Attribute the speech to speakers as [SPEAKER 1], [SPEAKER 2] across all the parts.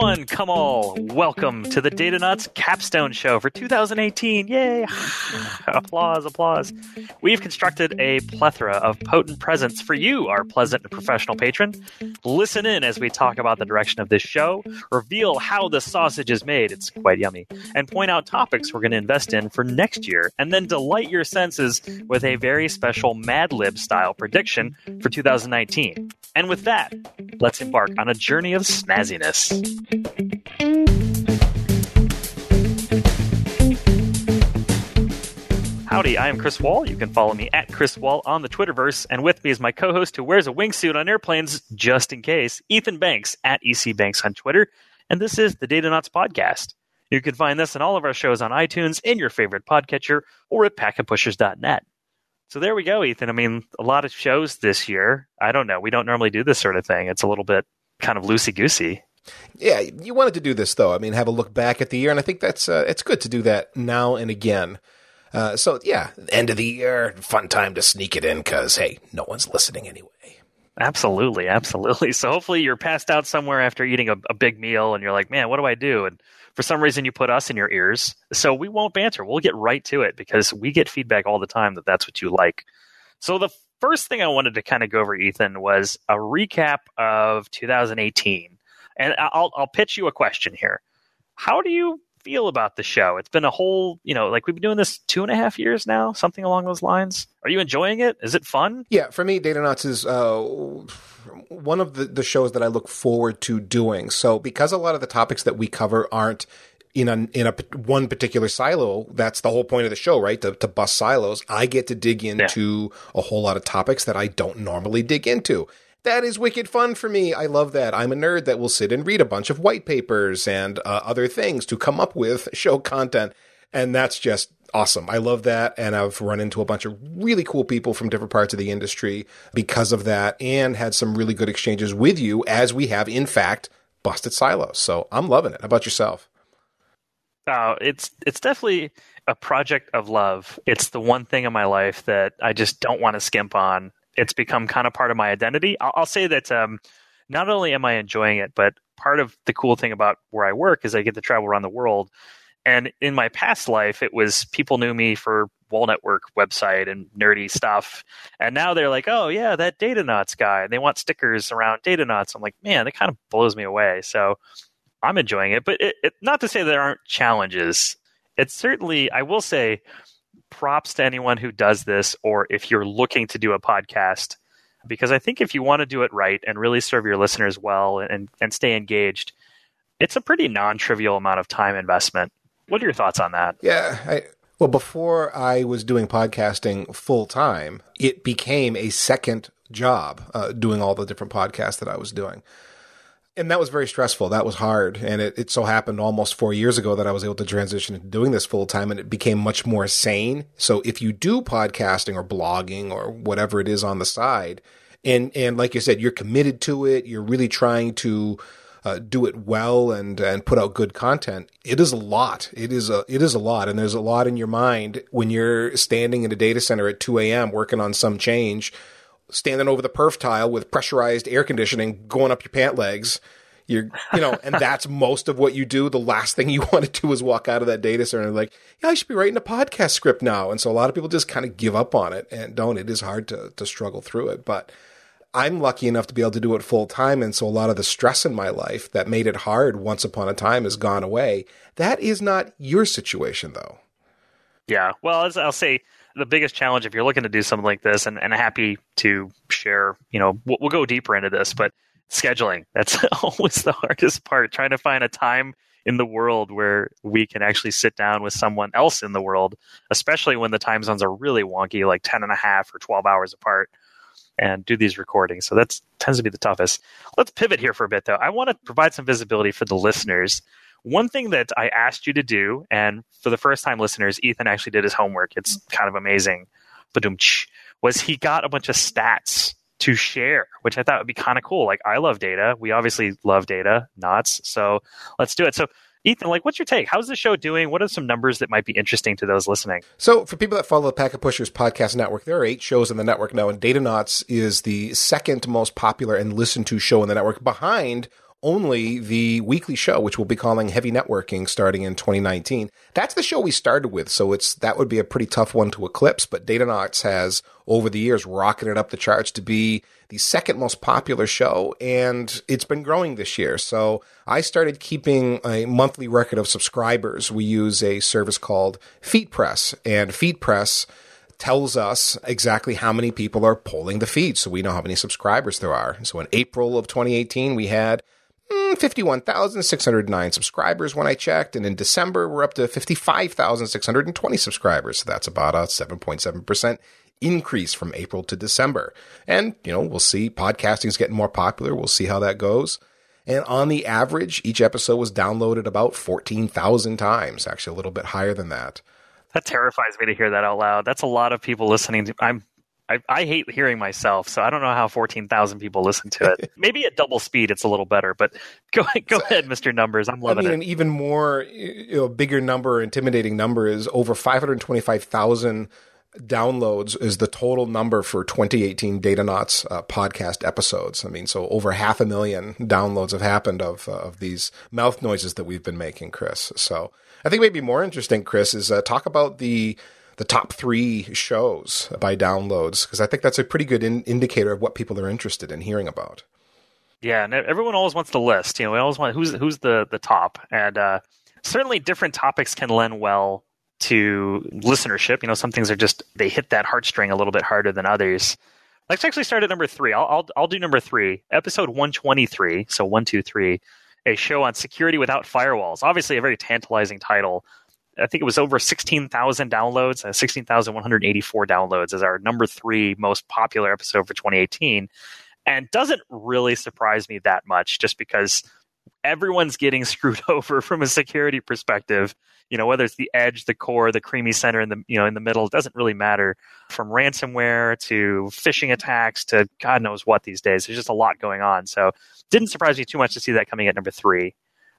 [SPEAKER 1] everyone. Come all. Welcome to the Datanauts Capstone Show for 2018. Yay! applause, applause. We've constructed a plethora of potent presents for you, our pleasant and professional patron. Listen in as we talk about the direction of this show, reveal how the sausage is made, it's quite yummy, and point out topics we're going to invest in for next year, and then delight your senses with a very special Mad Lib style prediction for 2019. And with that, let's embark on a journey of snazziness. Howdy, I am Chris Wahl. You can follow me at Chris Wahl on the Twitterverse, and with me is my co-host who wears a wingsuit on airplanes just in case, Ethan Banks at EC Banks on Twitter, and this is the Datanauts Podcast. You can find this and all of our shows on iTunes, in your favorite podcatcher, or at packetpushers.net. So there we go, Ethan. I mean, a lot of shows this year. I don't know. We don't normally do this sort of thing. It's a little bit kind of loosey goosey.
[SPEAKER 2] Yeah, you wanted to do this though. I mean, have a look back at the year, and I think that's uh, it's good to do that now and again. Uh, so yeah, end of the year, fun time to sneak it in because hey, no one's listening anyway.
[SPEAKER 1] Absolutely, absolutely. So hopefully you're passed out somewhere after eating a, a big meal, and you're like, man, what do I do? And for some reason you put us in your ears, so we won't banter. We'll get right to it because we get feedback all the time that that's what you like. So the first thing I wanted to kind of go over, Ethan, was a recap of 2018. And I'll, I'll pitch you a question here. How do you feel about the show? It's been a whole, you know, like we've been doing this two and a half years now, something along those lines. Are you enjoying it? Is it fun?
[SPEAKER 2] Yeah, for me, Datanauts is uh, one of the, the shows that I look forward to doing. So because a lot of the topics that we cover aren't in a in a one particular silo. That's the whole point of the show, right? To, to bust silos. I get to dig into yeah. a whole lot of topics that I don't normally dig into. That is wicked fun for me. I love that. I'm a nerd that will sit and read a bunch of white papers and uh, other things to come up with show content, and that's just awesome. I love that. And I've run into a bunch of really cool people from different parts of the industry because of that and had some really good exchanges with you as we have, in fact, busted silos. So I'm loving it. How about yourself?
[SPEAKER 1] Oh, it's it's definitely a project of love. It's the one thing in my life that I just don't want to skimp on. It's become kind of part of my identity. I'll, I'll say that um, not only am I enjoying it, but part of the cool thing about where I work is I get to travel around the world. And in my past life, it was people knew me for Wahl Network website and nerdy stuff. And now they're like, oh, yeah, that Datanauts guy. And they want stickers around Datanauts. I'm like, man, that kind of blows me away. So I'm enjoying it. But it, it, not to say there aren't challenges. It's certainly, I will say, props to anyone who does this, or if you're looking to do a podcast, because I think if you want to do it right and really serve your listeners well and, and stay engaged, it's a pretty non trivial amount of time investment. What are your thoughts on that?
[SPEAKER 2] Yeah. I, well, before I was doing podcasting full time, it became a second job uh, doing all the different podcasts that I was doing and that was very stressful. That was hard. And it, it so happened almost four years ago that I was able to transition into doing this full time and it became much more sane. So if you do podcasting or blogging or whatever it is on the side, and, and like you said, you're committed to it, you're really trying to, uh, do it well and and put out good content. It is a lot. It is a it is a lot, and there's a lot in your mind when you're standing in a data center at 2 a.m. working on some change standing over the perf tile with pressurized air conditioning going up your pant legs. You're, you know, and that's most of what you do. The last thing you want to do is walk out of that data center and like, yeah, I should be writing a podcast script now. And so a lot of people just kind of give up on it and don't. It is hard to, to struggle through it, but I'm lucky enough to be able to do it full time. And so a lot of the stress in my life that made it hard once upon a time has gone away. That is not your situation though.
[SPEAKER 1] Yeah. Well, as I'll say, the biggest challenge if you're looking to do something like this, and, and happy to share, you know, we'll, we'll go deeper into this, but scheduling, that's always the hardest part, trying to find a time in the world where we can actually sit down with someone else in the world, especially when the time zones are really wonky, like 10 and a half or 12 hours apart, and do these recordings. So that tends to be the toughest. Let's pivot here for a bit, though. I want to provide some visibility for the listeners one thing that I asked you to do, and for the first time listeners, Ethan actually did his homework. It's mm-hmm. kind of amazing. Was he got a bunch of stats to share, which I thought would be kind of cool. Like I love data. We obviously love data, knots. So let's do it. So Ethan, like, what's your take? How's the show doing? What are some numbers that might be interesting to those listening?
[SPEAKER 2] So, for people that follow the Packet Pushers podcast network, there are eight shows in the network now, and Datanauts is the second most popular and listened to show in the network behind only the weekly show, which we'll be calling Heavy Networking starting in 2019. That's the show we started with, so it's that would be a pretty tough one to eclipse. But Datanauts has over the years rocketed up the charts to be the second most popular show, and it's been growing this year. So I started keeping a monthly record of subscribers. We use a service called FeedPress, and FeedPress tells us exactly how many people are pulling the feed, so we know how many subscribers there are. So in April of 2018, we had Hmm, 51,609 subscribers when I checked. And in December, we're up to 55,620 subscribers. So that's about a 7.7% increase from April to December. And, you know, we'll see podcasting's getting more popular. We'll see how that goes. And on the average, each episode was downloaded about 14,000 times, actually a little bit higher than that.
[SPEAKER 1] That terrifies me to hear that out loud. That's a lot of people listening to. I'm I, I hate hearing myself, so I don't know how 14,000 people listen to it. Maybe at double speed, it's a little better, but go, go ahead, Mr. Numbers. I'm loving I mean,
[SPEAKER 2] it. An even more, you know, bigger number, intimidating number is over 525,000 downloads is the total number for 2018 Datanauts uh, podcast episodes. I mean, so over half a million downloads have happened of uh, of these mouth noises that we've been making, Chris. So I think maybe more interesting, Chris, is uh, talk about the the top three shows by downloads because I think that's a pretty good in- indicator of what people are interested in hearing about.
[SPEAKER 1] Yeah, and everyone always wants the list. You know, we always want who's who's the the top, and uh, certainly different topics can lend well to listenership. You know, some things are just they hit that heartstring a little bit harder than others. Let's actually start at number three. I'll I'll, I'll do number three, episode one twenty three. So one two three, a show on security without firewalls. Obviously, a very tantalizing title. I think it was over 16,000 downloads, uh, 16,184 downloads as our number three most popular episode for 2018. And doesn't really surprise me that much just because everyone's getting screwed over from a security perspective. You know, whether it's the edge, the core, the creamy center, in the you know in the middle, it doesn't really matter. From ransomware to phishing attacks to God knows what these days. There's just a lot going on. So didn't surprise me too much to see that coming at number three.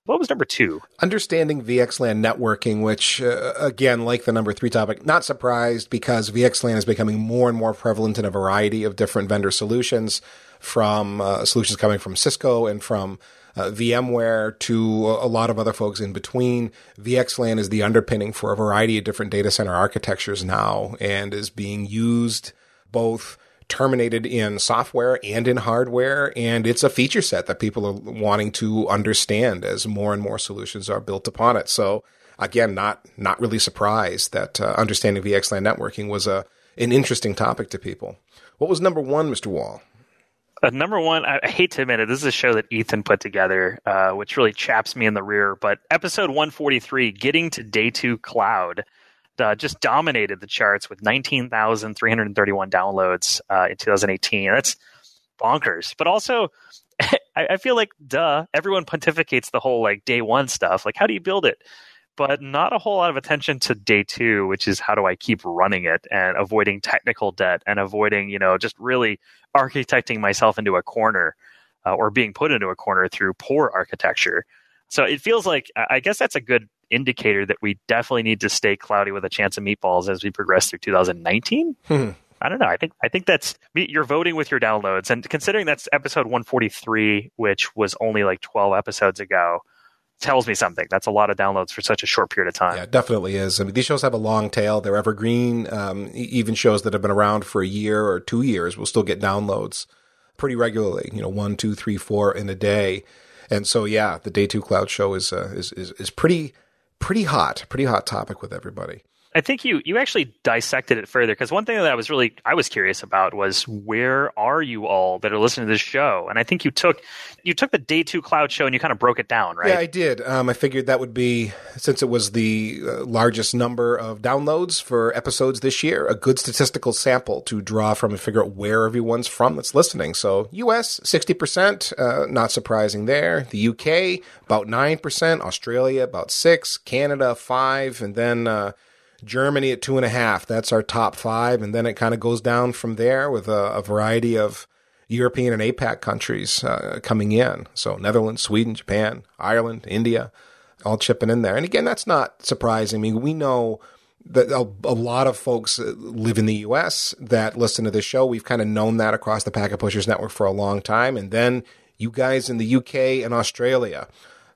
[SPEAKER 1] What was number two?
[SPEAKER 2] Understanding VXLAN networking, which, uh, again, like the number three topic, not surprised because VXLAN is becoming more and more prevalent in a variety of different vendor solutions, from uh, solutions coming from Cisco and from uh, VMware to a lot of other folks in between. VXLAN is the underpinning for a variety of different data center architectures now and is being used both terminated in software and in hardware. And it's a feature set that people are wanting to understand as more and more solutions are built upon it. So again, not, not really surprised that uh, understanding VXLAN networking was a, an interesting topic to people. What was number one, Mr. Wahl?
[SPEAKER 1] Uh, number one, I, I, hate to admit it, this is a show that Ethan put together, uh, which really chaps me in the rear. But episode 143, Getting to Day 2 Cloud, uh, just dominated the charts with 19,331 downloads uh, in 2018. That's bonkers. But also, I, I, feel like, duh, everyone pontificates the whole like day one stuff. Like, how do you build it? But not a whole lot of attention to day two, which is how do I keep running it and avoiding technical debt and avoiding, you know, just really architecting myself into a corner uh, or being put into a corner through poor architecture. So it feels like I guess that's a good indicator that we definitely need to stay cloudy with a chance of meatballs as we progress through 2019. Hmm. I don't know. I think I think that's you're voting with your downloads, and considering that's episode 143, which was only like 12 episodes ago, tells me something. That's a lot of downloads for such a short period of time.
[SPEAKER 2] Yeah, definitely is. I mean, these shows have a long tail. They're evergreen. Um, even shows that have been around for a year or two years will still get downloads pretty regularly. You know, one, two, three, four in a day. And so, yeah, the Day Two Cloud Show is uh, is, is is pretty pretty hot, pretty hot topic with everybody.
[SPEAKER 1] I think you you actually dissected it further because one thing that I was really I was curious about was where are you all that are listening to this show? And I think you took you took the day two cloud show and you kind of broke it down, right?
[SPEAKER 2] Yeah, I did. Um, I figured that would be since it was the uh, largest number of downloads for episodes this year, a good statistical sample to draw from and figure out where everyone's from that's listening. So U.S. sixty percent, uh, not surprising there. The U.K. about nine percent, Australia about six, Canada five, and then. Uh, Germany at two and a half. That's our top five. And then it kind of goes down from there with a, a variety of European and APAC countries uh, coming in. So Netherlands, Sweden, Japan, Ireland, India, all chipping in there. And again, that's not surprising. I mean, we know that a, a lot of folks live in the U.S. that listen to this show. We've kind of known that across the Packet Pushers Network for a long time. And then You guys in the UK and Australia,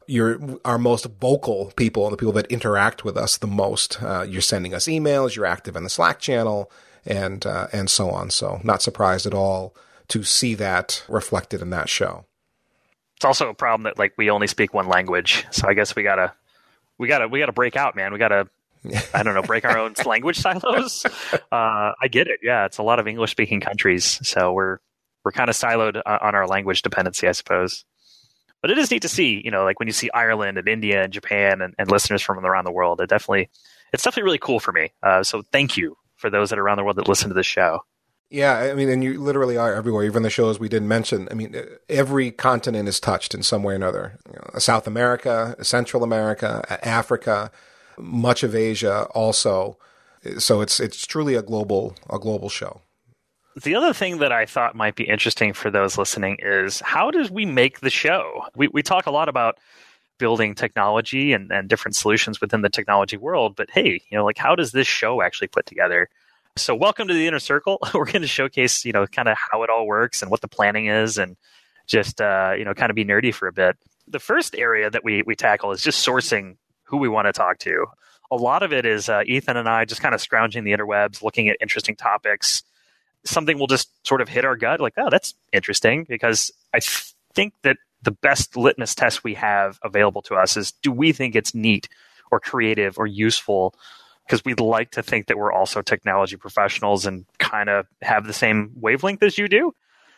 [SPEAKER 2] you're our most vocal people and the people that interact with us the most. Uh, you're sending us emails. You're active in the Slack channel, and uh, and so on. So not surprised at all to see that reflected in that show.
[SPEAKER 1] It's also a problem that like we only speak one language, so I guess we gotta we gotta we gotta break out, man. We gotta I don't know, break our own language silos. Uh, I get it. Yeah, it's a lot of English speaking countries, so we're we're kind of siloed on our language dependency, I suppose. But it is neat to see, you know, like when you see Ireland and India and Japan and, and listeners from around the world. It definitely, it's definitely really cool for me. Uh, so thank you for those that are around the world that listen to this show.
[SPEAKER 2] Yeah, I mean, and you literally are everywhere. Even the shows we didn't mention. I mean, every continent is touched in some way or another. You know, South America, Central America, Africa, much of Asia, also. So it's it's truly a global a global show.
[SPEAKER 1] The other thing that I thought might be interesting for those listening is how does we make the show? We, we talk a lot about building technology and, and different solutions within the technology world, but hey, you know, like how does this show actually put together? So welcome to the inner circle. We're going to showcase, you know, kind of how it all works and what the planning is and just, uh, you know, kind of be nerdy for a bit. The first area that we, we tackle is just sourcing who we want to talk to. A lot of it is uh, Ethan and I just kind of scrounging the interwebs, looking at interesting topics, something will just sort of hit our gut like, oh, that's interesting because I think that the best litmus test we have available to us is do we think it's neat or creative or useful? Because we'd like to think that we're also technology professionals and kind of have the same wavelength as you do.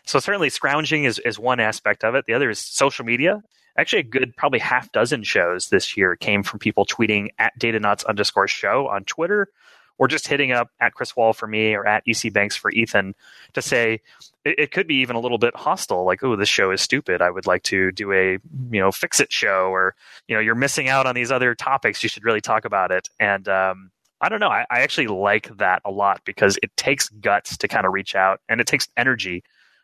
[SPEAKER 1] So certainly scrounging is, is one aspect of it. The other is social media. Actually, a good probably half dozen shows this year came from people tweeting at datanauts underscore show on Twitter or just hitting up at Chris Wahl for me or at EC Banks for Ethan to say it, it could be even a little bit hostile, like, oh, this show is stupid. I would like to do a you know fix it show, or you know, you're missing out on these other topics. You should really talk about it. And um, I don't know. I, I actually like that a lot because it takes guts to kind of reach out, and it takes energy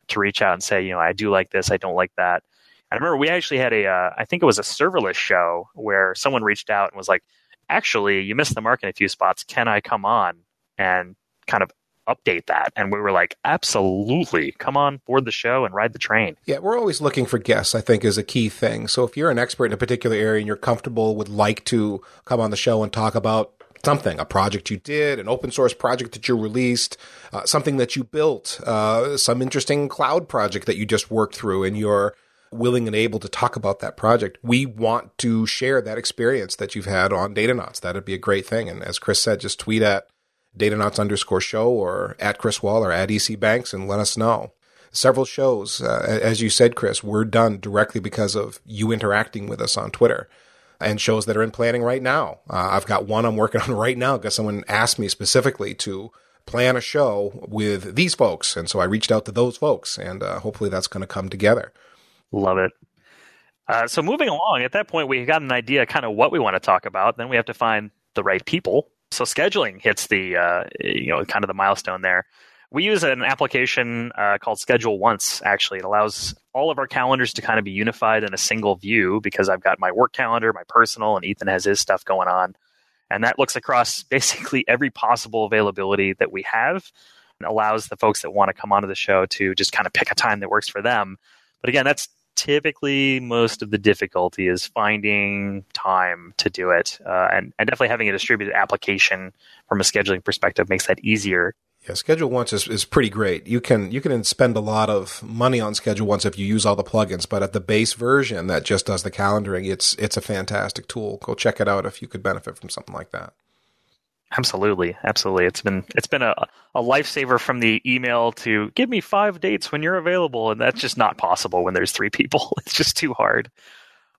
[SPEAKER 1] to reach out and say, you know, I do like this, I don't like that. I remember we actually had a, uh, I think it was a serverless show where someone reached out and was like, actually, you missed the mark in a few spots. Can I come on and kind of update that? And we were like, absolutely. Come on board the show and ride the train.
[SPEAKER 2] Yeah, we're always looking for guests, I think, is a key thing. So if you're an expert in a particular area and you're comfortable, would like to come on the show and talk about something, a project you did, an open source project that you released, uh, something that you built, uh, some interesting cloud project that you just worked through in your willing and able to talk about that project, we want to share that experience that you've had on Datanauts. That'd be a great thing. And as Chris said, just tweet at Datanauts underscore show or at Chris Wahl or at EC Banks and let us know. Several shows, uh, as you said, Chris, were done directly because of you interacting with us on Twitter and shows that are in planning right now. Uh, I've got one I'm working on right now because someone asked me specifically to plan a show with these folks. And so I reached out to those folks and uh, hopefully that's going to come together.
[SPEAKER 1] Love it. Uh, so moving along, at that point, we got an idea kind of what we want to talk about. Then we have to find the right people. So scheduling hits the uh, you know kind of the milestone there. We use an application uh, called Schedule Once. Actually, it allows all of our calendars to kind of be unified in a single view because I've got my work calendar, my personal, and Ethan has his stuff going on, and that looks across basically every possible availability that we have. And allows the folks that want to come onto the show to just kind of pick a time that works for them. But again, that's typically most of the difficulty is finding time to do it uh, and, and definitely having a distributed application from a scheduling perspective makes that easier
[SPEAKER 2] yeah, Schedule Once is, is pretty great. You can you can spend a lot of money on Schedule Once if you use all the plugins, but at the base version that just does the calendaring, it's it's a fantastic tool. Go check it out if you could benefit from something like that.
[SPEAKER 1] Absolutely, absolutely. It's been it's been a, a lifesaver from the email to give me five dates when you're available, and that's just not possible when there's three people. It's just too hard.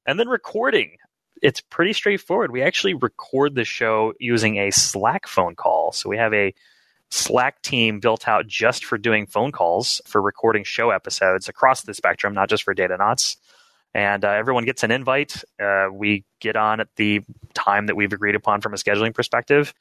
[SPEAKER 1] And then recording, it's pretty straightforward. We actually record the show using a Slack phone call. So we have a Slack team built out just for doing phone calls for recording show episodes across the spectrum, not just for Datanauts. And uh, everyone gets an invite. Uh, we get on at the time that we've agreed upon from a scheduling perspective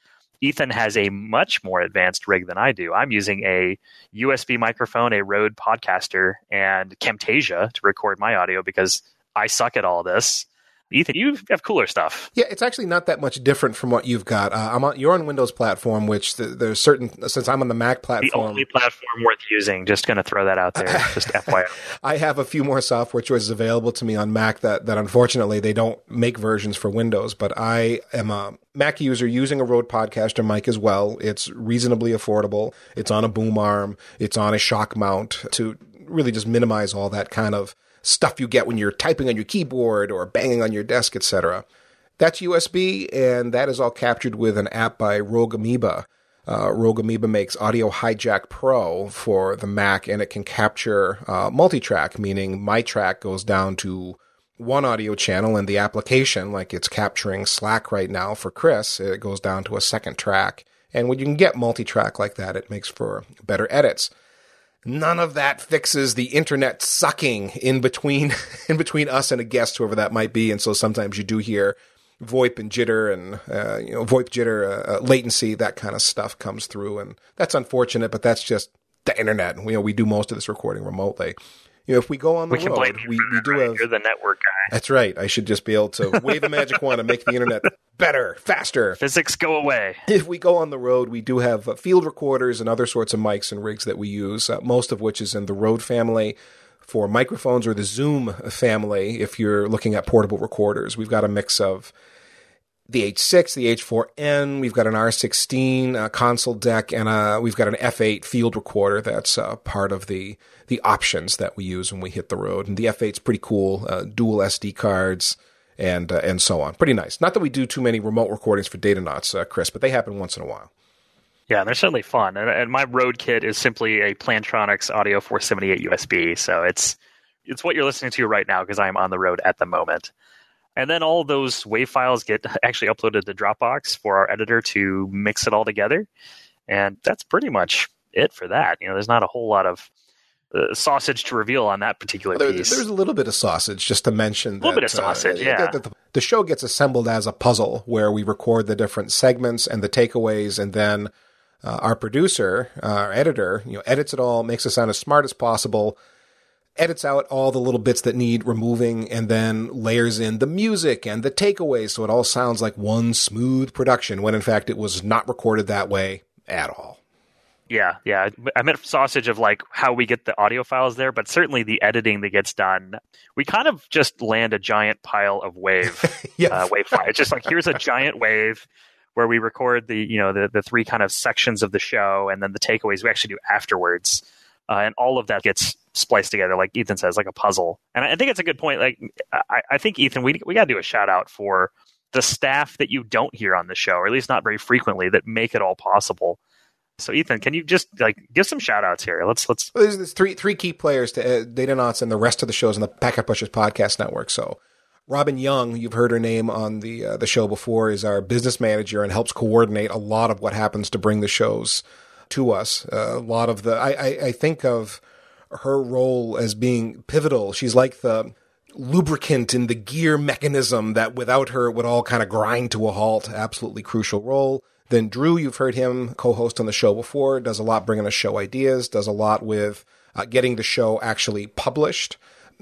[SPEAKER 1] Ethan has a much more advanced rig than I do. I'm using a USB microphone, a Rode Podcaster, and Camtasia to record my audio because I suck at all this. Ethan, you have cooler stuff.
[SPEAKER 2] Yeah, it's actually not that much different from what you've got. Uh, I'm on, you're on Windows platform, which th- there's certain since I'm on the Mac platform.
[SPEAKER 1] The only platform worth using. Just going to throw that out there. just FYI.
[SPEAKER 2] I have a few more software choices available to me on Mac that that unfortunately they don't make versions for Windows. But I am a Mac user using a Rode Podcaster mic as well. It's reasonably affordable. It's on a boom arm. It's on a shock mount to really just minimize all that kind of stuff you get when you're typing on your keyboard or banging on your desk, etc. That's USB, and that is all captured with an app by Rogue Amoeba. Uh, Rogue Amoeba makes Audio Hijack Pro for the Mac, and it can capture uh, multi-track, meaning my track goes down to one audio channel, and the application, like it's capturing Slack right now for Chris, it goes down to a second track. And when you can get multi-track like that, it makes for better edits. None of that fixes the internet sucking in between in between us and a guest, whoever that might be. And so sometimes you do hear VoIP and jitter and uh, you know VoIP jitter, uh, uh, latency, that kind of stuff comes through, and that's unfortunate. But that's just the internet. You know, we do most of this recording remotely. You know, if we go on the
[SPEAKER 1] we
[SPEAKER 2] road, we, we do have.
[SPEAKER 1] You're the network guy.
[SPEAKER 2] That's right. I should just be able to wave a magic wand and make the internet better, faster.
[SPEAKER 1] Physics go away.
[SPEAKER 2] If we go on the road, we do have uh, field recorders and other sorts of mics and rigs that we use, uh, most of which is in the Rode family. For microphones or the Zoom family, if you're looking at portable recorders, we've got a mix of the H6, the H4n. We've got an R16 uh, console deck, and uh, we've got an F8 field recorder. That's uh, part of the the options that we use when we hit the road. And the F8's pretty cool, uh, dual SD cards, and uh, and so on. Pretty nice. Not that we do too many remote recordings for Datanauts, uh, Chris, but they happen once in a while.
[SPEAKER 1] Yeah, they're certainly fun. And, and my road kit is simply a Plantronics Audio 478 USB, so it's it's what you're listening to right now because I'm on the road at the moment. And then all those WAV files get actually uploaded to Dropbox for our editor to mix it all together. And that's pretty much it for that. You know, there's not a whole lot of uh, sausage to reveal on that particular
[SPEAKER 2] there,
[SPEAKER 1] piece.
[SPEAKER 2] There's a little bit of sausage, just to mention.
[SPEAKER 1] A little
[SPEAKER 2] that,
[SPEAKER 1] bit of sausage,
[SPEAKER 2] uh,
[SPEAKER 1] yeah.
[SPEAKER 2] The, the, show gets assembled as a puzzle where we record the different segments and the takeaways, and then uh, our producer, uh, our editor, you know, edits it all, makes it sound as smart as possible, edits out all the little bits that need removing, and then layers in the music and the takeaways, so it all sounds like one smooth production. When in fact it was not recorded that way at all.
[SPEAKER 1] Yeah, yeah. I meant sausage of like how we get the audio files there, but certainly the editing that gets done, we kind of just land a giant pile of wave
[SPEAKER 2] yeah.
[SPEAKER 1] uh, wave file. It's just like here's a giant wave where we record the you know the the three kind of sections of the show, and then the takeaways we actually do afterwards, uh, and all of that gets spliced together, like Ethan says, like a puzzle. And I think it's a good point. Like I, I think Ethan, we we got to do a shout out for the staff that you don't hear on the show, or at least not very frequently, that make it all possible. So Ethan, can you just like give some shout outs here? Let's let's
[SPEAKER 2] well, there's, there's, three three key players to uh, Datanauts and the rest of the shows in the Packet Pushers podcast network. So Robin Young, you've heard her name on the uh, the show before, is our business manager and helps coordinate a lot of what happens to bring the shows to us. Uh, a lot of the I, I, I think of her role as being pivotal. She's like the lubricant in the gear mechanism that without her it would all kind of grind to a halt. Absolutely crucial role. Then Drew, you've heard him co-host on the show before, does a lot bringing us show ideas, does a lot with uh, getting the show actually published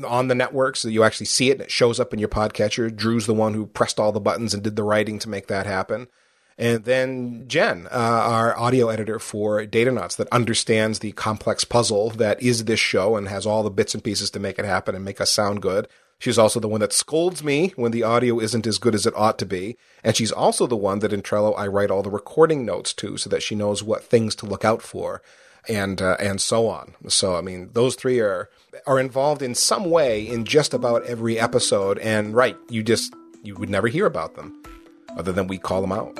[SPEAKER 2] on the network so you actually see it and it shows up in your podcatcher. Drew's the one who pressed all the buttons and did the writing to make that happen. And then Jen, uh, our audio editor for Datanauts that understands the complex puzzle that is this show and has all the bits and pieces to make it happen and make us sound good. She's also the one that scolds me when the audio isn't as good as it ought to be. And she's also the one that in Trello I write all the recording notes to so that she knows what things to look out for and uh, and so on. So I mean those three are are involved in some way in just about every episode and right, you just you would never hear about them other than we call them out.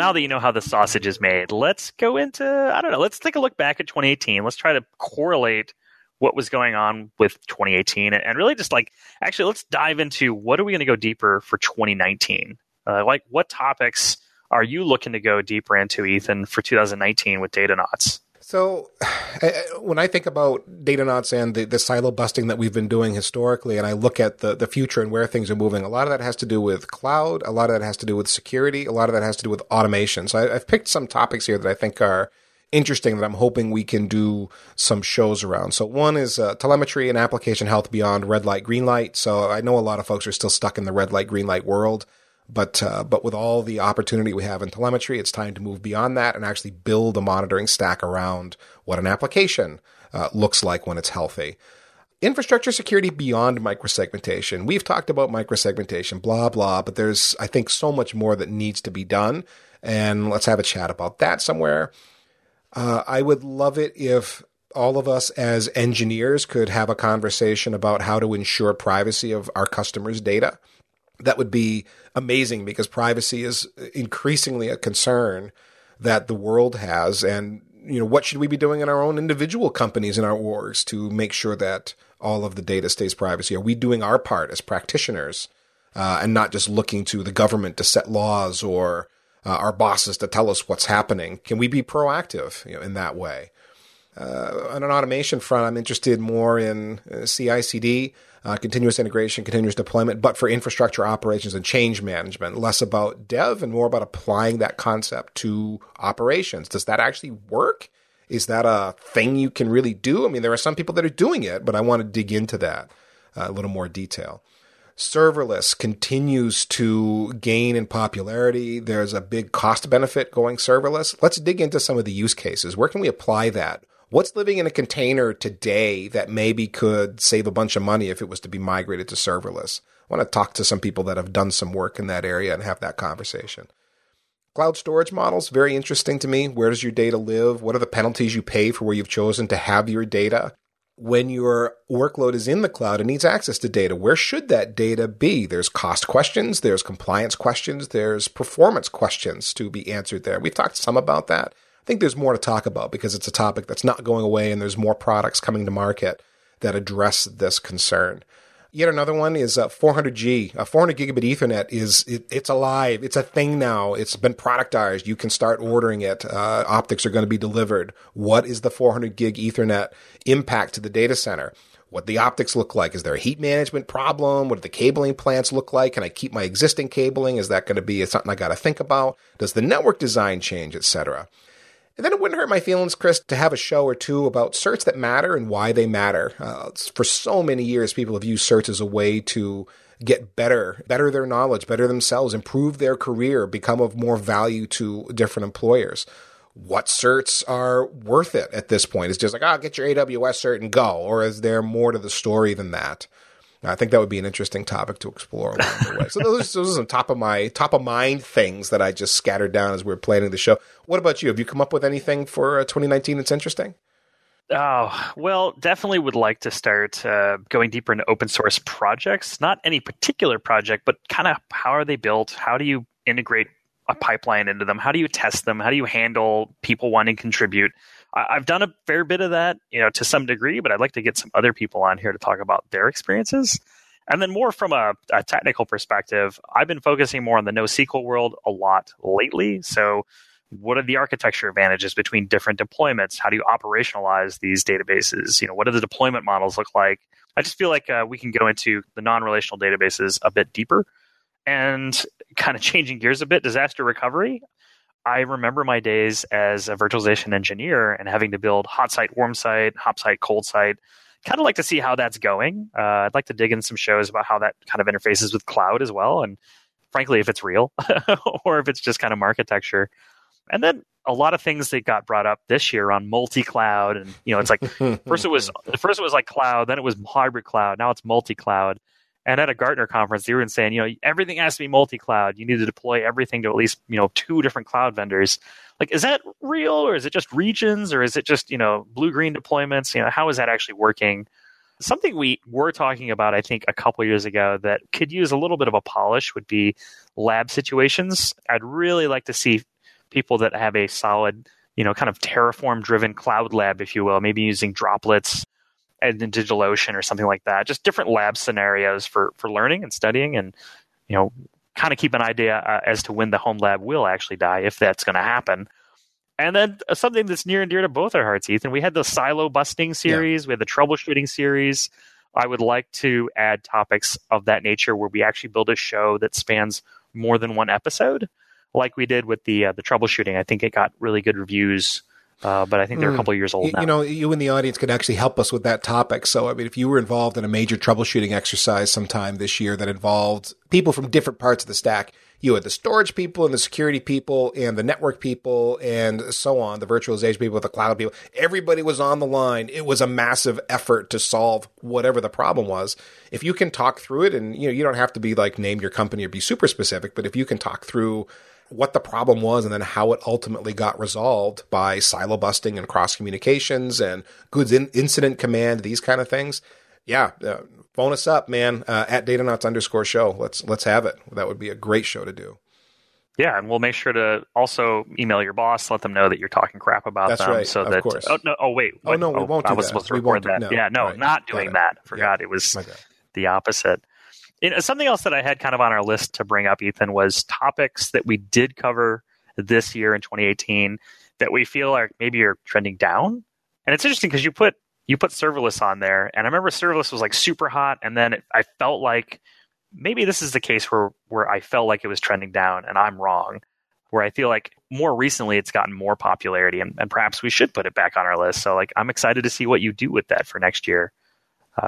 [SPEAKER 1] Now that you know how the sausage is made, let's go into, I don't know, let's take a look back at 2018. Let's try to correlate what was going on with 2018 and really just like, actually, let's dive into what are we going to go deeper for 2019? Uh, like, what topics are you looking to go deeper into, Ethan, for 2019 with Datanauts?
[SPEAKER 2] So, when I think about Datanauts and the, the silo busting that we've been doing historically, and I look at the, the future and where things are moving, a lot of that has to do with cloud, a lot of that has to do with security, a lot of that has to do with automation. So, I, I've picked some topics here that I think are interesting that I'm hoping we can do some shows around. So one is uh, telemetry and application health beyond red light, green light. So I know a lot of folks are still stuck in the red light, green light world. But uh, but with all the opportunity we have in telemetry, it's time to move beyond that and actually build a monitoring stack around what an application uh, looks like when it's healthy. Infrastructure security beyond microsegmentation. We've talked about microsegmentation, blah blah, but there's I think so much more that needs to be done, and let's have a chat about that somewhere. Uh, I would love it if all of us as engineers could have a conversation about how to ensure privacy of our customers' data. That would be amazing because privacy is increasingly a concern that the world has. And, you know, what should we be doing in our own individual companies in our orgs to make sure that all of the data stays privacy? Are we doing our part as practitioners uh, and not just looking to the government to set laws or uh, our bosses to tell us what's happening. Can we be proactive you know, in that way? Uh, on an automation front, I'm interested more in uh, CI/CD, uh, continuous integration, continuous deployment, but for infrastructure operations and change management. Less about dev and more about applying that concept to operations. Does that actually work? Is that a thing you can really do? I mean, there are some people that are doing it, but I want to dig into that uh, a little more detail serverless continues to gain in popularity. There's a big cost benefit going serverless. Let's dig into some of the use cases. Where can we apply that? What's living in a container today that maybe could save a bunch of money if it was to be migrated to serverless? I want to talk to some people that have done some work in that area and have that conversation. Cloud storage models, very interesting to me. Where does your data live? What are the penalties you pay for where you've chosen to have your data? when your workload is in the cloud and needs access to data, where should that data be? There's cost questions, there's compliance questions, there's performance questions to be answered there. We've talked some about that. Think there's more to talk about because it's a topic that's not going away and there's more products coming to market that address this concern. Yet another one is uh, 400G. A 400 gigabit Ethernet is it, it's alive. It's a thing now. It's been productized. You can start ordering it. Uh, optics are going to be delivered. What is the 400 gig Ethernet impact to the data center? What the optics look like? Is there a heat management problem? What do the cabling plants look like? Can I keep my existing cabling? Is that going to be something I got to think about? Does the network design change, etc.? And then it wouldn't hurt my feelings, Chris, to have a show or two about certs that matter and why they matter. Uh, for so many years, people have used certs as a way to get better, better their knowledge, better themselves, improve their career, become of more value to different employers. What certs are worth it at this point? Is just like, oh, get your AWS cert and go, or is there more to the story than that? I think that would be an interesting topic to explore along the way. So those, those are some top of my top of mind things that I just scattered down as we are planning the show. What about you? Have you come up with anything for uh, 2019 that's interesting?
[SPEAKER 1] Oh, well, definitely would like to start uh, going deeper into open source projects. Not any particular project, but kind of how are they built? How do you integrate a pipeline into them? How do you test them? How do you handle people wanting to contribute? I've done a fair bit of that, you know, to some degree, but I'd like to get some other people on here to talk about their experiences. And then more from a, a technical perspective, I've been focusing more on the NoSQL world a lot lately. So what are the architecture advantages between different deployments? How do you operationalize these databases? You know, what do the deployment models look like? I just feel like uh, we can go into the non-relational databases a bit deeper and kind of changing gears a bit. Disaster recovery. I remember my days as a virtualization engineer and having to build hot site, warm site, hot site, cold site. Kind of like to see how that's going. Uh, I'd like to dig in some shows about how that kind of interfaces with cloud as well, and frankly, if it's real or if it's just kind of architecture. And then a lot of things that got brought up this year on multi-cloud, and you know, it's like first it was first it was like cloud, then it was hybrid cloud, now it's multi-cloud. And at a Gartner conference, they were saying, you know, everything has to be multi-cloud. You need to deploy everything to at least, you know, two different cloud vendors. Like, is that real, or is it just regions, or is it just, you know, blue-green deployments? You know, how is that actually working? Something we were talking about, I think, a couple years ago that could use a little bit of a polish would be lab situations. I'd really like to see people that have a solid, you know, kind of Terraform-driven cloud lab, if you will, maybe using droplets in DigitalOcean or something like that. Just different lab scenarios for for learning and studying, and you know, kind of keep an idea uh, as to when the home lab will actually die, if that's going to happen. And then uh, something that's near and dear to both our hearts, Ethan. We had the silo busting series, yeah. we had the troubleshooting series. I would like to add topics of that nature where we actually build a show that spans more than one episode, like we did with the uh, the troubleshooting. I think it got really good reviews Uh, but I think they're a couple years old
[SPEAKER 2] you,
[SPEAKER 1] now.
[SPEAKER 2] you know, you and the audience could actually help us with that topic. So, I mean, if you were involved in a major troubleshooting exercise sometime this year that involved people from different parts of the stack, you had the storage people and the security people and the network people and so on, the virtualization people, the cloud people. Everybody was on the line. It was a massive effort to solve whatever the problem was. If you can talk through it, and you know, you don't have to be like name your company or be super specific, but if you can talk through what the problem was and then how it ultimately got resolved by silo busting and cross communications and goods in- incident command, these kind of things. Yeah, uh, phone us up, man, uh, at datanauts underscore show. Let's let's have it. That would be a great show to do.
[SPEAKER 1] Yeah, and we'll make sure to also email your boss, let them know that you're talking crap about
[SPEAKER 2] That's
[SPEAKER 1] them.
[SPEAKER 2] right,
[SPEAKER 1] So
[SPEAKER 2] of
[SPEAKER 1] that
[SPEAKER 2] course.
[SPEAKER 1] oh no, oh wait,
[SPEAKER 2] Oh, no, we won't
[SPEAKER 1] I was
[SPEAKER 2] that.
[SPEAKER 1] supposed to
[SPEAKER 2] We
[SPEAKER 1] record
[SPEAKER 2] do-
[SPEAKER 1] that.
[SPEAKER 2] no,
[SPEAKER 1] yeah, no,
[SPEAKER 2] right.
[SPEAKER 1] not doing that. Forgot it was the opposite. Know, something else that I had kind of on our list to bring up, Ethan, was topics that we did cover this year in 2018 that we feel are maybe are trending down. And it's interesting because you put you put serverless on there, and I remember serverless was like super hot, and then it, I felt like maybe this is the case where where I felt like it was trending down, and I'm wrong. Where I feel like more recently it's gotten more popularity, and, and perhaps we should put it back on our list. So like I'm excited to see what you do with that for next year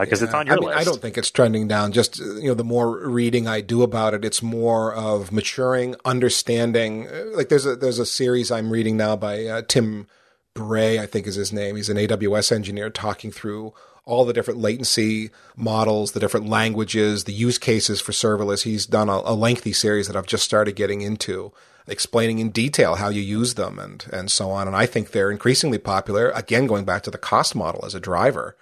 [SPEAKER 1] because it's
[SPEAKER 2] Yeah,
[SPEAKER 1] on your
[SPEAKER 2] I mean,
[SPEAKER 1] list.
[SPEAKER 2] I don't think it's trending down. Just uh, you know, the more reading I do about it, it's more of maturing, understanding. Uh, Like there's a there's a series I'm reading now by uh, Tim Bray, I think is his name. He's an AWS engineer talking through all the different latency models, the different languages, the use cases for serverless. He's done a, a lengthy series that I've just started getting into, explaining in detail how you use them and and so on. And I think they're increasingly popular. Again, going back to the cost model as a driver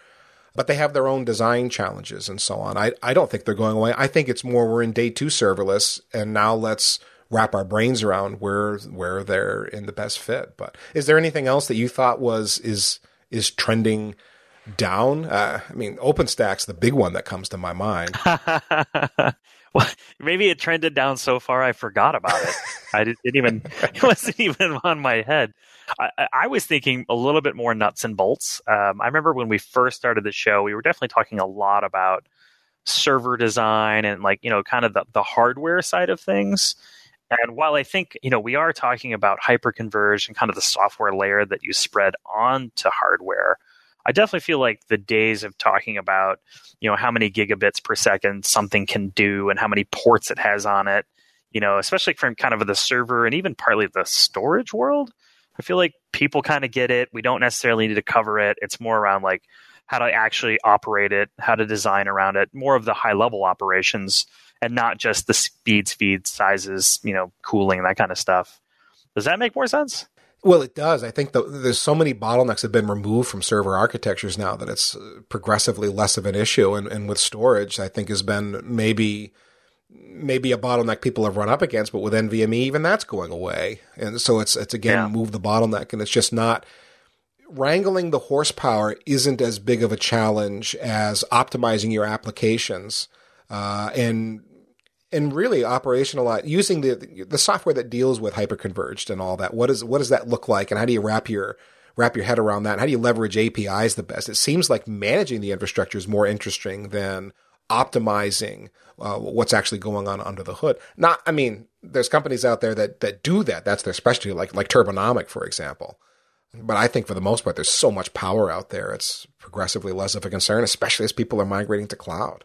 [SPEAKER 2] but they have their own design challenges and so on. I, I don't think they're going away. I think it's more we're in day two serverless, and now let's wrap our brains around where where they're in the best fit. But is there anything else that you thought was is is trending down? Uh, I mean, OpenStack's the big one that comes to my mind.
[SPEAKER 1] well, maybe it trended down so far I forgot about it. I didn't, even it wasn't even on my head. I, I- was thinking a little bit more nuts and bolts. Um, I remember when we first started the show, we were definitely talking a lot about server design and like you know kind of the, the hardware side of things. And while I think you know we are talking about hyperconverged and kind of the software layer that you spread onto hardware, I definitely feel like the days of talking about you know how many gigabits per second something can do and how many ports it has on it you know especially from kind of the server and even partly the storage world i feel like people kind of get it we don't necessarily need to cover it it's more around like how to actually operate it how to design around it more of the high level operations and not just the speed speed sizes you know cooling that kind of stuff does that make more sense
[SPEAKER 2] Well, it does. I think the, there's so many bottlenecks have been removed from server architectures now that it's uh, progressively less of an issue. And, and with storage, I think has been maybe maybe a bottleneck people have run up against, but with NVMe, even that's going away. And so it's it's again
[SPEAKER 1] Yeah.
[SPEAKER 2] move the bottleneck, and it's just not wrangling the horsepower isn't as big of a challenge as optimizing your applications uh, and and really operationalize using the the software that deals with hyperconverged and all that. What is what does that look like, and how do you wrap your wrap your head around that? And how do you leverage APIs the best? It seems like managing the infrastructure is more interesting than optimizing uh, what's actually going on under the hood. Not, I mean, there's companies out there that that do that. That's their specialty, like like Turbonomic, for example. But I think for the most part, there's so much power out there. It's progressively less of a concern, especially as people are migrating to cloud.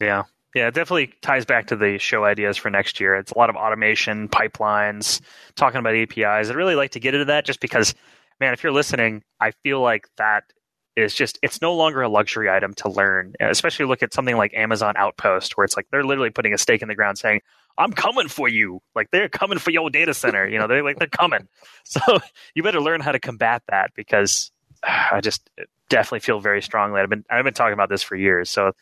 [SPEAKER 1] Yeah. Yeah, it definitely ties back to the show ideas for next year. It's a lot of automation, pipelines, talking about APIs. I'd really like to get into that just because, man, if you're listening, I feel like that is just, it's no longer a luxury item to learn. Especially look at something like Amazon Outpost, where it's like they're literally putting a stake in the ground saying, I'm coming for you. Like they're coming for your data center. You know, they're like, they're coming. So you better learn how to combat that because I just definitely feel very strongly. I've been, I've been talking about this for years. So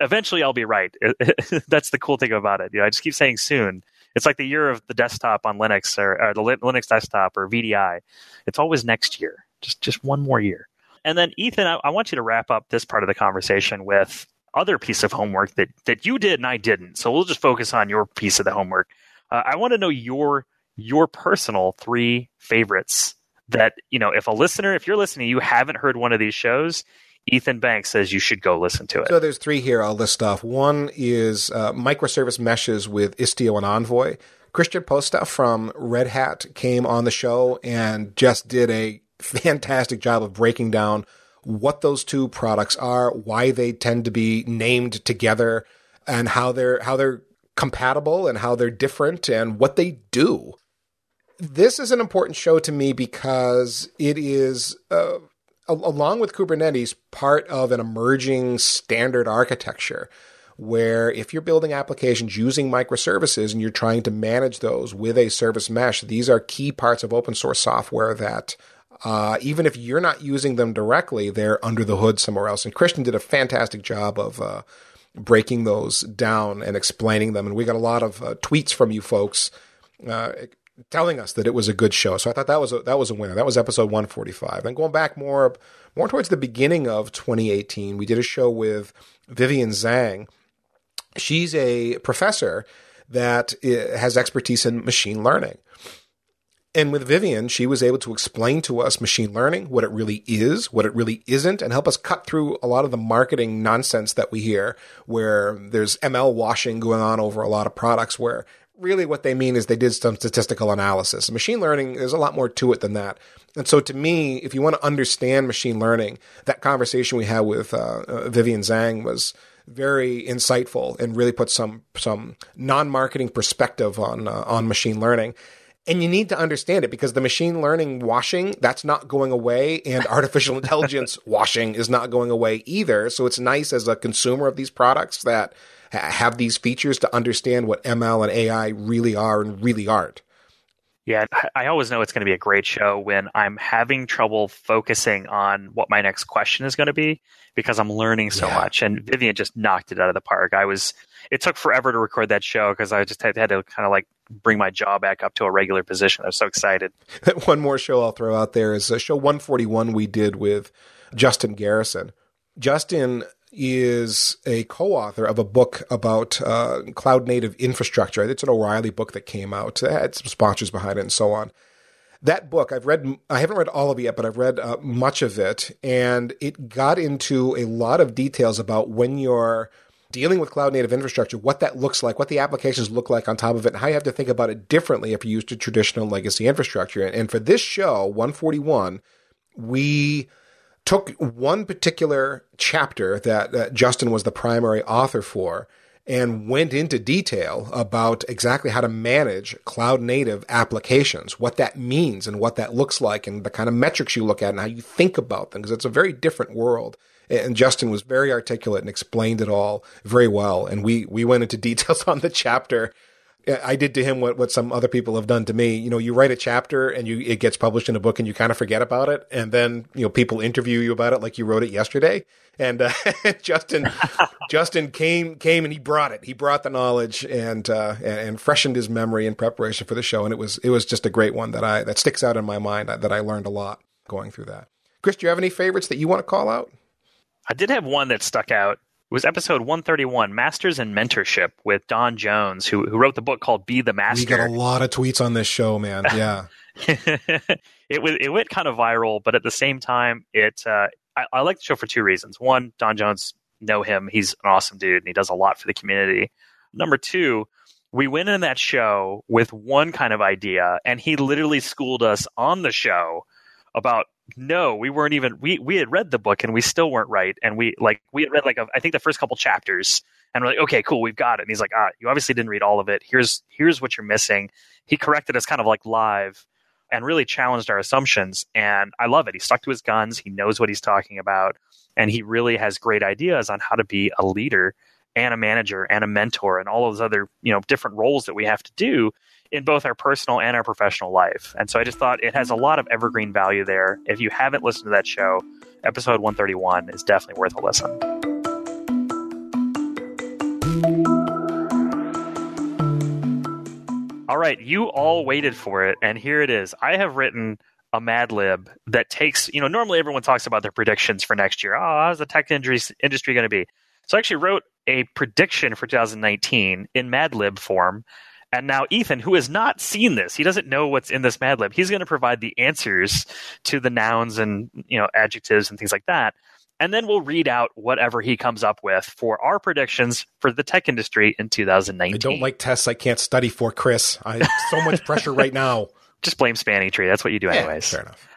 [SPEAKER 1] eventually I'll be right. That's the cool thing about it. You know, I just keep saying soon. It's like the year of the desktop on Linux or, or the Linux desktop or VDI. It's always next year. Just just one more year. And then Ethan, I, I want you to wrap up this part of the conversation with other piece of homework that that you did and I didn't. So we'll just focus on your piece of the homework. Uh, I want to know your your personal three favorites that you know if a listener if you're listening you haven't heard one of these shows ethan banks says you should go listen to it
[SPEAKER 2] So there's three here I'll list off. One is uh, microservice meshes with Istio and Envoy. Christian Posta from Red Hat came on the show and just did a fantastic job of breaking down what those two products are, why they tend to be named together, and how they're how they're compatible and how they're different and what they do. This is an important show to me because it is, uh, along with Kubernetes, part of an emerging standard architecture where if you're building applications using microservices and you're trying to manage those with a service mesh, these are key parts of open source software that uh, even if you're not using them directly, they're under the hood somewhere else. And Christian did a fantastic job of uh, breaking those down and explaining them. And we got a lot of uh, tweets from you folks uh, telling us that it was a good show. So I thought that was a, that was a winner. That was episode 145. And going back more more towards the beginning of 2018, we did a show with Vivian Zhang she's a professor that uh, has expertise in machine learning. And with Vivian, she was able to explain to us machine learning, what it really is, what it really isn't, and help us cut through a lot of the marketing nonsense that we hear where there's ML washing going on over a lot of products where really what they mean is they did some statistical analysis. Machine learning, there's a lot more to it than that. And so to me, if you want to understand machine learning, that conversation we had with uh, uh, Vivian Zhang was very insightful and really put some some non-marketing perspective on uh, on machine learning. And you need to understand it because the machine learning washing, that's not going away. And artificial intelligence washing is not going away either. So it's nice as a consumer of these products that have these features to understand what ML and AI really are and really aren't.
[SPEAKER 1] Yeah, I always know it's going to be a great show when I'm having trouble focusing on what my next question is going to be because I'm learning so yeah. much. And Vivian just knocked it out of the park. I was, it took forever to record that show because I just had, had to kind of like bring my jaw back up to a regular position. I was so excited.
[SPEAKER 2] One more show I'll throw out there is a show 141 we did with Justin Garrison. Justin is a co-author of a book about uh, cloud native infrastructure. It's an O'Reilly book that came out. It had some sponsors behind it and so on. That book, I've read, I haven't read all of it yet, but I've read uh, much of it. And it got into a lot of details about when you're dealing with cloud native infrastructure, what that looks like, what the applications look like on top of it, and how you have to think about it differently if you used a traditional legacy infrastructure. And for this show, 141, we took one particular chapter that, that Justin was the primary author for and went into detail about exactly how to manage cloud native applications, what that means and what that looks like and the kind of metrics you look at and how you think about them because it's a very different world. And Justin was very articulate and explained it all very well. And we, we went into details on the chapter I did to him what, what some other people have done to me. You know, you write a chapter and you it gets published in a book and you kind of forget about it, and then you know people interview you about it like you wrote it yesterday. And uh, Justin Justin came came and he brought it. He brought the knowledge and, uh, and, and freshened his memory in preparation for the show, and it was it was just a great one that I that sticks out in my mind that I learned a lot going through that. Chris, do you have any favorites that you want to call out?
[SPEAKER 1] I did have one that stuck out it was episode 131, Masters and Mentorship, with Don Jones, who, who wrote the book called Be the Master.
[SPEAKER 2] We got a lot of tweets on this show, man. Yeah.
[SPEAKER 1] it, was, it went kind of viral, but at the same time, it uh, I, I like the show for two reasons. One, Don Jones, know him. He's an awesome dude, and he does a lot for the community. Number two, we went in that show with one kind of idea, and he literally schooled us on the show about no, we weren't even we we had read the book and we still weren't right. And we like we had read like a, I think the first couple chapters and we're like, okay, cool, we've got it. And he's like, ah, you obviously didn't read all of it. Here's here's what you're missing. He corrected us kind of like live and really challenged our assumptions. And I love it. He stuck to his guns. He knows what he's talking about, and he really has great ideas on how to be a leader and a manager and a mentor and all those other you know different roles that we have to do in both our personal and our professional life. And so I just thought it has a lot of evergreen value there. If you haven't listened to that show, episode 131 is definitely worth a listen. All right, you all waited for it, and here it is. I have written a Mad Lib that takes, you know, normally everyone talks about their predictions for next year. Oh, how's the tech industry, going to be? So I actually wrote a prediction for 2019 in Mad Lib form and now Ethan, who has not seen this, he doesn't know what's in this Mad Lib. He's going to provide the answers to the nouns and you know adjectives and things like that. And then we'll read out whatever he comes up with for our predictions for the tech industry in 2019. I
[SPEAKER 2] don't like tests I can't study for, Chris. I so much pressure right now.
[SPEAKER 1] Just blame Spanning Tree. That's what you do, anyways.
[SPEAKER 2] Fair enough.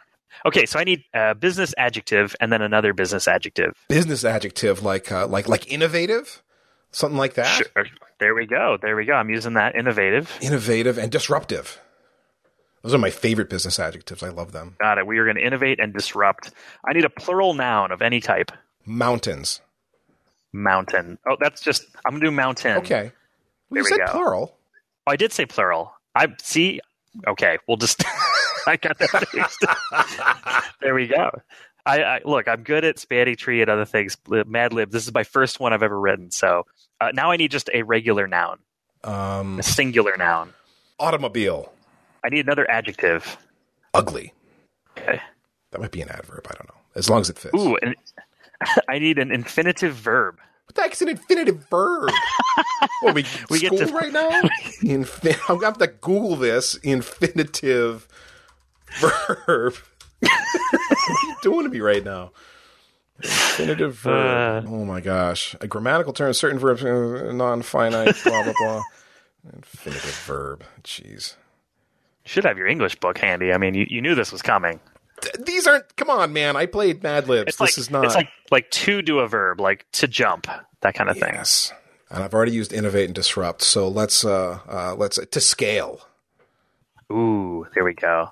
[SPEAKER 1] Okay, so I need a business adjective and then another business adjective.
[SPEAKER 2] Business adjective like uh, like like innovative, something like that.
[SPEAKER 1] Sure. There we go. There we go. I'm using that innovative.
[SPEAKER 2] Innovative and disruptive. Those are my favorite business adjectives. I love them.
[SPEAKER 1] Got it. We are going to innovate and disrupt. I need a plural noun of any type.
[SPEAKER 2] Mountains.
[SPEAKER 1] Mountain. Oh, that's just. I'm going to do mountain.
[SPEAKER 2] Okay. Well, you
[SPEAKER 1] we
[SPEAKER 2] said
[SPEAKER 1] go.
[SPEAKER 2] plural.
[SPEAKER 1] Oh, I did say plural. I see. Okay, we'll just. I got that fixed. there we go. I, I look. I'm good at Spanning Tree and other things. Mad Lib. This is my first one I've ever written. So uh, now I need just a regular noun,
[SPEAKER 2] Um,
[SPEAKER 1] a singular noun.
[SPEAKER 2] automobile.
[SPEAKER 1] I need another adjective.
[SPEAKER 2] Ugly.
[SPEAKER 1] Okay.
[SPEAKER 2] That might be an adverb. I don't know. As long as it fits.
[SPEAKER 1] Ooh, and I need an infinitive verb.
[SPEAKER 2] What the heck's an infinitive verb? what, we,
[SPEAKER 1] We get to-
[SPEAKER 2] right now? Infin- I'm going to have to Google this. Infinitive verb. what are you doing to me right now? Infinitive verb.
[SPEAKER 1] Uh.
[SPEAKER 2] oh my gosh. A grammatical term, certain verbs, uh, non-finite, blah, blah, blah. Infinitive verb. Jeez.
[SPEAKER 1] You should have your English book handy. I mean, you, you knew this was coming.
[SPEAKER 2] Th- These aren't, come on, man. I played Mad Libs.
[SPEAKER 1] It's
[SPEAKER 2] this
[SPEAKER 1] like
[SPEAKER 2] is not.
[SPEAKER 1] it's like like to do a verb, like to jump, that kind of thing.
[SPEAKER 2] Yes. And I've already used innovate and disrupt. So let's, uh, uh, let's, to scale.
[SPEAKER 1] Ooh, there we go.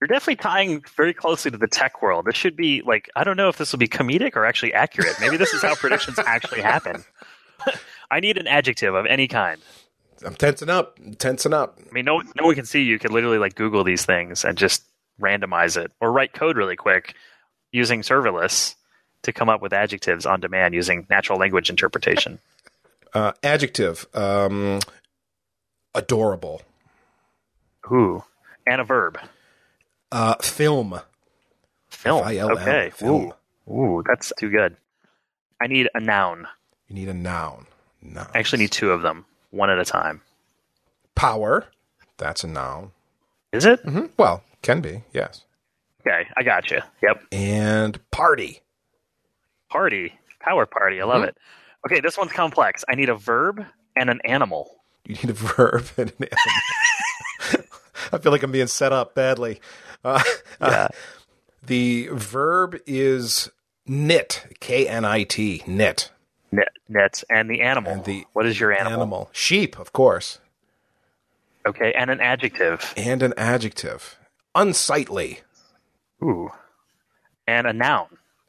[SPEAKER 1] You're definitely tying very closely to the tech world. This should be like I don't know if this will be comedic or actually accurate. Maybe this is how predictions actually happen. I need an adjective of any kind.
[SPEAKER 2] I'm tensing up, I'm tensing up.
[SPEAKER 1] I mean, no no one can see you. You could literally like Google these things and just randomize it, or write code really quick using serverless to come up with adjectives on demand using natural language interpretation.
[SPEAKER 2] Uh, adjective, um, adorable.
[SPEAKER 1] Ooh, and a verb.
[SPEAKER 2] Uh, film.
[SPEAKER 1] Film.
[SPEAKER 2] F-I-L-M,
[SPEAKER 1] Okay.
[SPEAKER 2] film.
[SPEAKER 1] Ooh, ooh, that's too good. I need a noun.
[SPEAKER 2] You need a noun. Noun.
[SPEAKER 1] I actually need two of them, one at a time.
[SPEAKER 2] power. That's a noun.
[SPEAKER 1] Is it?
[SPEAKER 2] hmm Well, can be, yes.
[SPEAKER 1] Okay, I got you. Yep.
[SPEAKER 2] And party.
[SPEAKER 1] Party. Power party. I love
[SPEAKER 2] Mhm.
[SPEAKER 1] it. Okay, this one's complex. I need a verb and an animal.
[SPEAKER 2] You need a verb and an animal. I feel like I'm being set up badly. Uh, uh, the verb is knit. K N I T. Knit.
[SPEAKER 1] Net, net and the animal.
[SPEAKER 2] And the
[SPEAKER 1] what is your animal?
[SPEAKER 2] Sheep, of course.
[SPEAKER 1] Okay, and an adjective.
[SPEAKER 2] And an adjective. Unsightly.
[SPEAKER 1] Ooh. And a noun.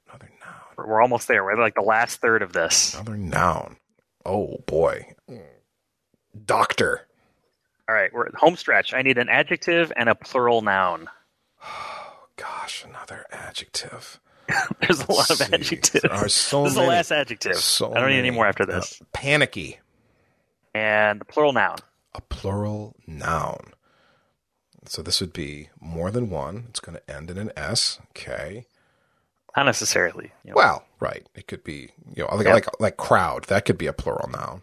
[SPEAKER 2] Another noun.
[SPEAKER 1] We're we're almost there. We're like the last third of this.
[SPEAKER 2] Another noun. Oh boy. Doctor.
[SPEAKER 1] All right, we're at home stretch. I need an adjective and a plural noun.
[SPEAKER 2] Oh, gosh, another adjective.
[SPEAKER 1] There's a lot of adjectives.
[SPEAKER 2] There are so
[SPEAKER 1] this is the last adjective.
[SPEAKER 2] So
[SPEAKER 1] I don't need any more after this.
[SPEAKER 2] Uh, panicky.
[SPEAKER 1] and the plural noun.
[SPEAKER 2] A plural noun. So this would be more than one. It's going to end in an S. Okay.
[SPEAKER 1] Not necessarily. You know.
[SPEAKER 2] Well, right. It could be, you know, like like like crowd. That could be a plural noun.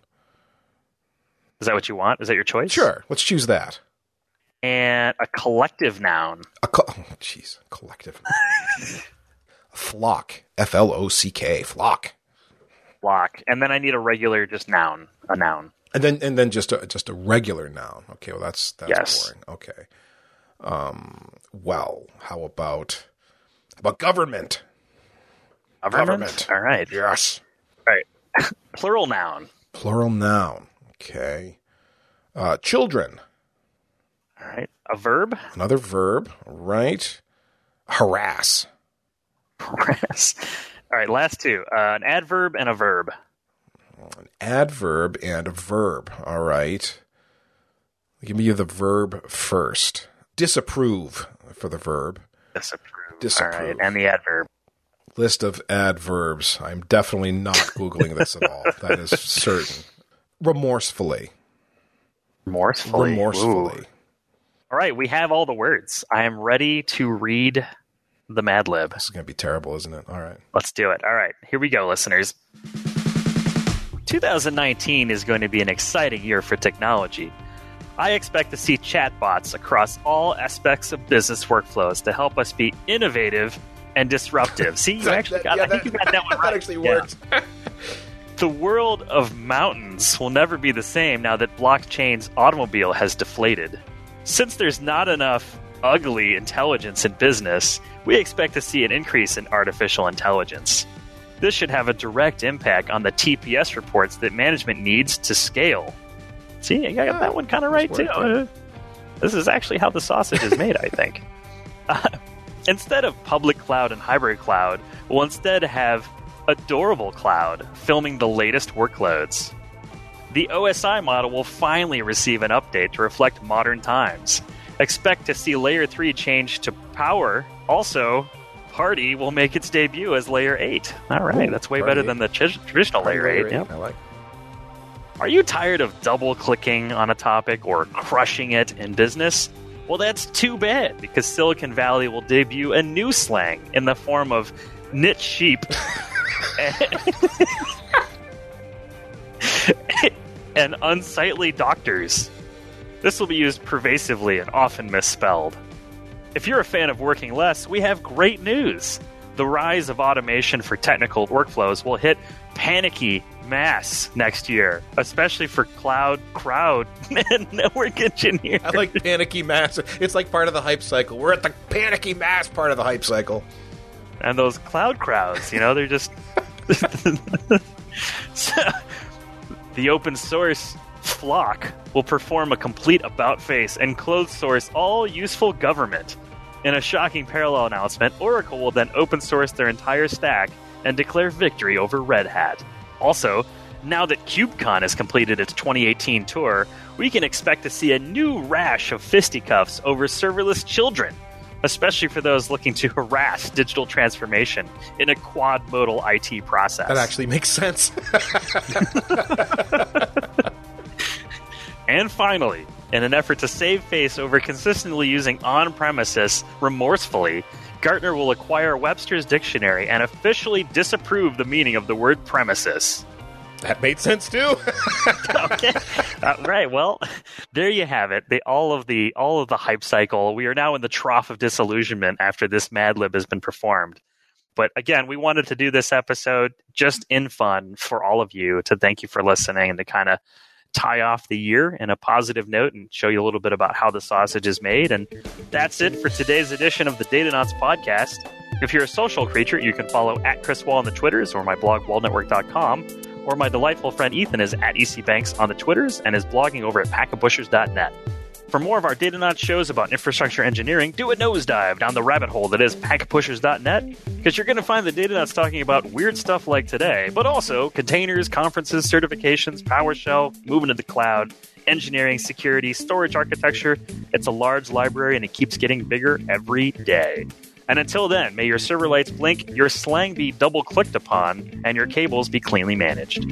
[SPEAKER 1] Is that what you want? Is that your choice?
[SPEAKER 2] Sure. Let's choose that.
[SPEAKER 1] And a collective noun.
[SPEAKER 2] A co- oh, jeez, collective. flock. F L O C K. Flock.
[SPEAKER 1] Flock. And then I need a regular just noun. A noun.
[SPEAKER 2] And then and then just a just a regular noun. Okay, well that's that's
[SPEAKER 1] Yes.
[SPEAKER 2] boring. Okay. Um well, how about how about government?
[SPEAKER 1] Government.
[SPEAKER 2] Government.
[SPEAKER 1] All right.
[SPEAKER 2] Yes.
[SPEAKER 1] All right. plural noun.
[SPEAKER 2] Plural noun. Okay. Uh children.
[SPEAKER 1] All right. A verb.
[SPEAKER 2] Another verb. Right. Harass.
[SPEAKER 1] Harass. All right. Last two. Uh, an adverb and a verb.
[SPEAKER 2] An adverb and a verb. All right. Give me the verb first. Disapprove for the verb.
[SPEAKER 1] Disapprove.
[SPEAKER 2] Disapprove.
[SPEAKER 1] All right. And the adverb.
[SPEAKER 2] List of adverbs. I'm definitely not Googling this at all. That is certain. Remorsefully.
[SPEAKER 1] Remorsefully.
[SPEAKER 2] Remorsefully.
[SPEAKER 1] Ooh. All right. We have all the words. I am ready to read the Mad Lib.
[SPEAKER 2] This is going to be terrible, isn't it? All right.
[SPEAKER 1] Let's do it. All right, here we go, listeners. 2019 is going to be an exciting year for technology. I expect to see chatbots across all aspects of business workflows to help us be innovative and disruptive. See, you actually got, I think you got that one right.
[SPEAKER 2] That actually
[SPEAKER 1] Yeah. The world of mountains will never be the same now that blockchain's automobile has deflated. Since there's not enough ugly intelligence in business, we expect to see an increase in artificial intelligence. This should have a direct impact on the TPS reports that management needs to scale. See, I got that one kind of right too. Uh, This is actually how the sausage is made, I think. Uh, instead of public cloud and hybrid cloud, we'll instead have adorable cloud filming the latest workloads. The OSI model will finally receive an update to reflect modern times. Expect to see Layer 3 change to Power. Also, Party will make its debut as Layer 8. All right,
[SPEAKER 2] Ooh,
[SPEAKER 1] that's way better
[SPEAKER 2] 8.
[SPEAKER 1] than the traditional Layer 8. Yep.
[SPEAKER 2] I like.
[SPEAKER 1] Are you tired of double clicking on a topic or crushing it in business? Well, that's too bad because Silicon Valley will debut a new slang in the form of knit sheep and unsightly doctors. This will be used pervasively and often misspelled. If you're a fan of working less, we have great news. The rise of automation for technical workflows will hit panicky mass next year, especially for cloud, crowd, and network engineers.
[SPEAKER 2] I like panicky mass. It's like part of the hype cycle. We're at the panicky mass part of the hype cycle.
[SPEAKER 1] And those cloud crowds, you know, they're just. So, the open source Flock will perform a complete about face and closed source all useful government. In a shocking parallel announcement, Oracle will then open source their entire stack and declare victory over Red Hat. Also, now that KubeCon has completed its 2018 tour, we can expect to see a new rash of fisticuffs over serverless children, especially for those looking to harass digital transformation in a quad modal IT process.
[SPEAKER 2] That actually makes sense.
[SPEAKER 1] And finally, in an effort to save face over consistently using on premises remorsefully, Gartner will acquire Webster's dictionary and officially disapprove the meaning of the word premises.
[SPEAKER 2] That made sense too.
[SPEAKER 1] okay. Uh, right. Well, there you have it. The, all of the all of the hype cycle. We are now in the trough of disillusionment after this Mad Lib has been performed. But again, we wanted to do this episode just in fun for all of you to thank you for listening and to kind of tie off the year in a positive note and show you a little bit about how the sausage is made. And that's it for today's edition of the Datanauts podcast. If you're a social creature, you can follow at Chris Wahl on the Twitters or my blog, wahlnetwork.com. Or my delightful friend Ethan is at ECBanks on the Twitters and is blogging over at packetpushers.net. For more of our Datanauts shows about infrastructure engineering, do a nosedive down the rabbit hole that is packetpushers.net, because you're going to find the Datanauts talking about weird stuff like today, but also containers, conferences, certifications, PowerShell, moving to the cloud, engineering, security, storage architecture. It's a large library and it keeps getting bigger every day. And until then, may your server lights blink, your slang be double clicked upon, and your cables be cleanly managed.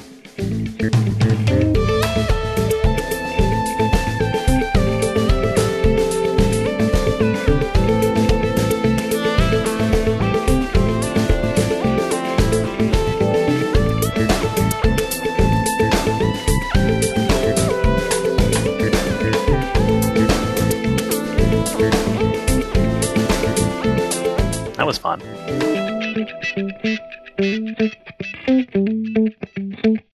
[SPEAKER 1] was fun.